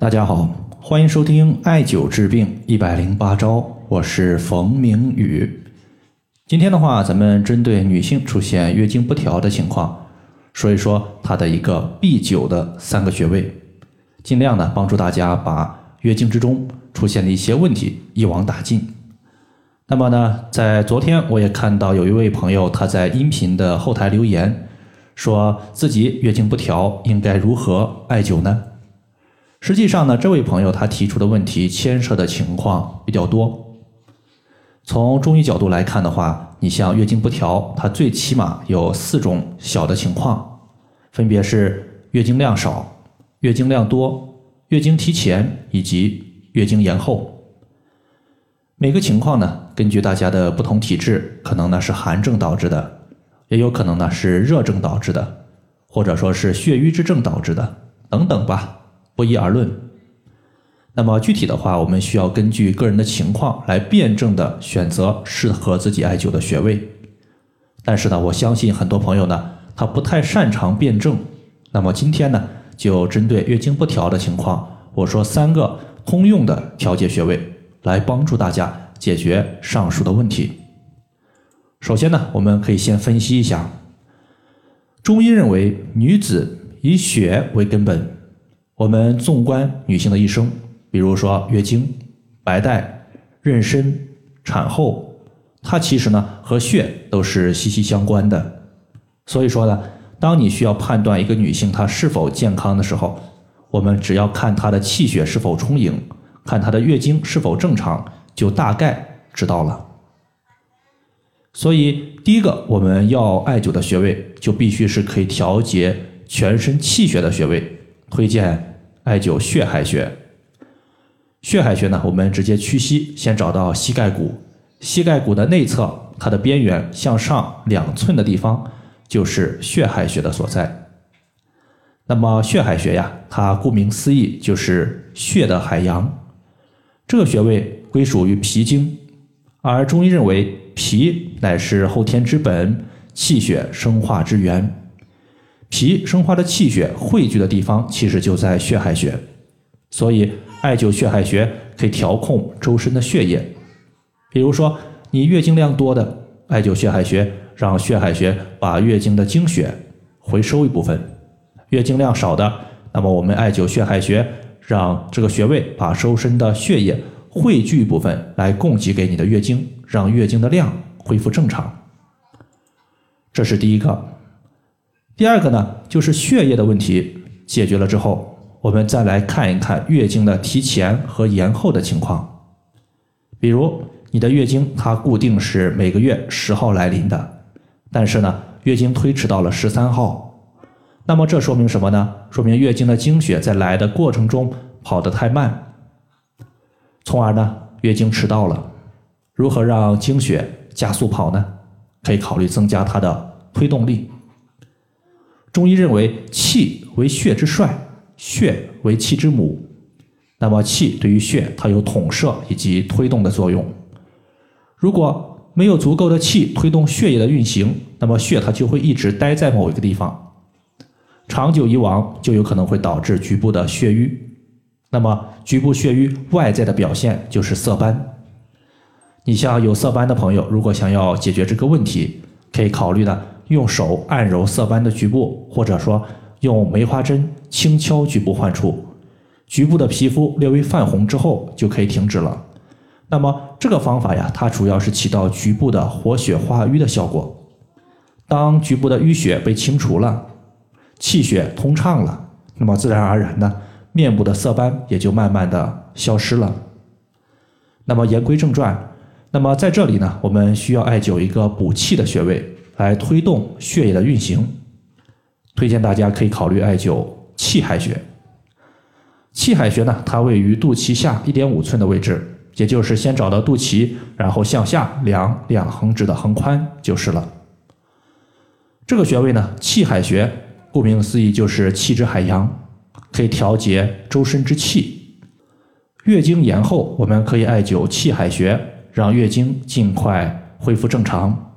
大家好，欢迎收听艾灸治病一百零八招，我是冯明宇。今天的话，咱们针对女性出现月经不调的情况，说一说它的一个必灸的三个穴位，尽量呢帮助大家把月经之中出现的一些问题一网打尽。那么呢，在昨天我也看到有一位朋友他在音频的后台留言，说自己月经不调，应该如何艾灸呢？实际上呢，这位朋友他提出的问题牵涉的情况比较多。从中医角度来看的话，你像月经不调，它最起码有四种小的情况，分别是月经量少、月经量多、月经提前以及月经延后。每个情况呢，根据大家的不同体质，可能呢是寒症导致的，也有可能呢是热症导致的，或者说是血瘀之症导致的，等等吧。不一而论。那么具体的话，我们需要根据个人的情况来辩证的选择适合自己艾灸的穴位。但是呢，我相信很多朋友呢，他不太擅长辩证。那么今天呢，就针对月经不调的情况，我说三个通用的调节穴位，来帮助大家解决上述的问题。首先呢，我们可以先分析一下，中医认为女子以血为根本。我们纵观女性的一生，比如说月经、白带、妊娠、产后，它其实呢和血都是息息相关的。所以说呢，当你需要判断一个女性她是否健康的时候，我们只要看她的气血是否充盈，看她的月经是否正常，就大概知道了。所以，第一个我们要艾灸的穴位，就必须是可以调节全身气血的穴位。推荐艾灸血海穴。血海穴呢，我们直接屈膝，先找到膝盖骨，膝盖骨的内侧，它的边缘向上两寸的地方，就是血海穴的所在。那么血海穴呀，它顾名思义就是血的海洋。这个穴位归属于脾经，而中医认为脾乃是后天之本，气血生化之源。脾生化的气血汇聚的地方，其实就在血海穴，所以艾灸血海穴可以调控周身的血液。比如说，你月经量多的，艾灸血海穴，让血海穴把月经的经血回收一部分；月经量少的，那么我们艾灸血海穴，让这个穴位把周身的血液汇聚一部分来供给给你的月经，让月经的量恢复正常。这是第一个。第二个呢，就是血液的问题解决了之后，我们再来看一看月经的提前和延后的情况。比如你的月经它固定是每个月十号来临的，但是呢，月经推迟到了十三号，那么这说明什么呢？说明月经的经血在来的过程中跑得太慢，从而呢，月经迟到了。如何让经血加速跑呢？可以考虑增加它的推动力。中医认为，气为血之帅，血为气之母。那么，气对于血，它有统摄以及推动的作用。如果没有足够的气推动血液的运行，那么血它就会一直待在某一个地方，长久以往，就有可能会导致局部的血瘀。那么，局部血瘀外在的表现就是色斑。你像有色斑的朋友，如果想要解决这个问题，可以考虑呢。用手按揉色斑的局部，或者说用梅花针轻敲局部患处，局部的皮肤略微泛红之后就可以停止了。那么这个方法呀，它主要是起到局部的活血化瘀的效果。当局部的淤血被清除了，气血通畅了，那么自然而然呢，面部的色斑也就慢慢的消失了。那么言归正传，那么在这里呢，我们需要艾灸一个补气的穴位。来推动血液的运行，推荐大家可以考虑艾灸气海穴。气海穴呢，它位于肚脐下一点五寸的位置，也就是先找到肚脐，然后向下量两横指的横宽就是了。这个穴位呢，气海穴，顾名思义就是气之海洋，可以调节周身之气。月经延后，我们可以艾灸气海穴，让月经尽快恢复正常。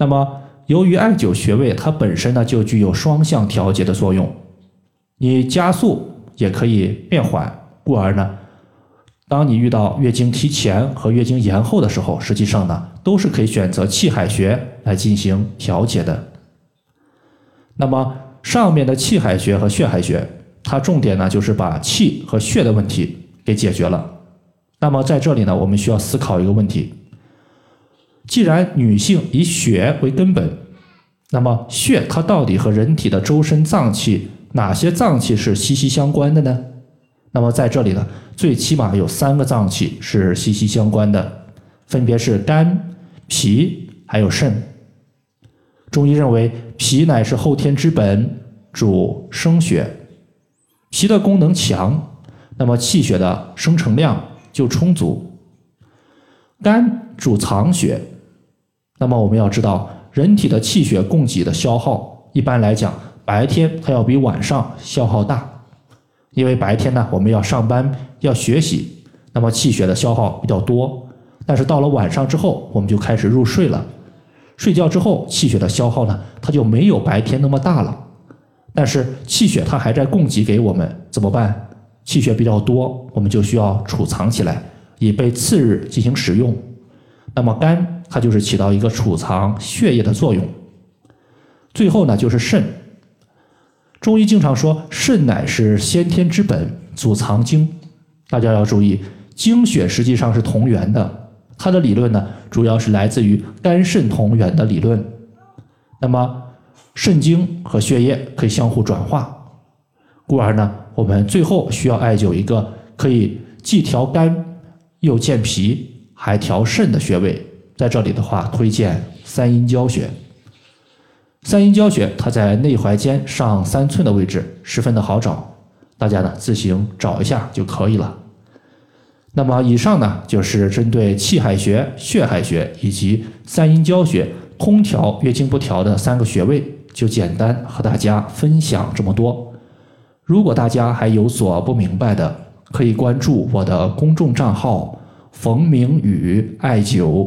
那么，由于艾灸穴位它本身呢就具有双向调节的作用，你加速也可以变缓。故而呢，当你遇到月经提前和月经延后的时候，实际上呢，都是可以选择气海穴来进行调节的。那么上面的气海穴和血海穴，它重点呢就是把气和血的问题给解决了。那么在这里呢，我们需要思考一个问题：既然女性以血为根本，那么血它到底和人体的周身脏器哪些脏器是息息相关的呢？那么在这里呢，最起码有三个脏器是息息相关的，分别是肝、脾还有肾。中医认为，脾乃是后天之本，主生血。脾的功能强，那么气血的生成量就充足。肝主藏血，那么我们要知道，人体的气血供给的消耗，一般来讲，白天它要比晚上消耗大，因为白天呢，我们要上班要学习，那么气血的消耗比较多。但是到了晚上之后，我们就开始入睡了。睡觉之后，气血的消耗呢，它就没有白天那么大了。但是气血它还在供给给我们，怎么办？气血比较多，我们就需要储藏起来，以备次日进行使用。那么肝它就是起到一个储藏血液的作用。最后呢，就是肾。中医经常说，肾乃是先天之本，主藏精。大家要注意，精血实际上是同源的。它的理论呢，主要是来自于肝肾同源的理论。那么，肾精和血液可以相互转化，故而呢，我们最后需要艾灸一个可以既调肝又健脾还调肾的穴位。在这里的话，推荐三阴交穴。三阴交穴它在内踝尖上三寸的位置，十分的好找，大家呢自行找一下就可以了。那么以上呢，就是针对气海穴、血海穴以及三阴交穴通调月经不调的三个穴位，就简单和大家分享这么多。如果大家还有所不明白的，可以关注我的公众账号“冯明宇艾灸”，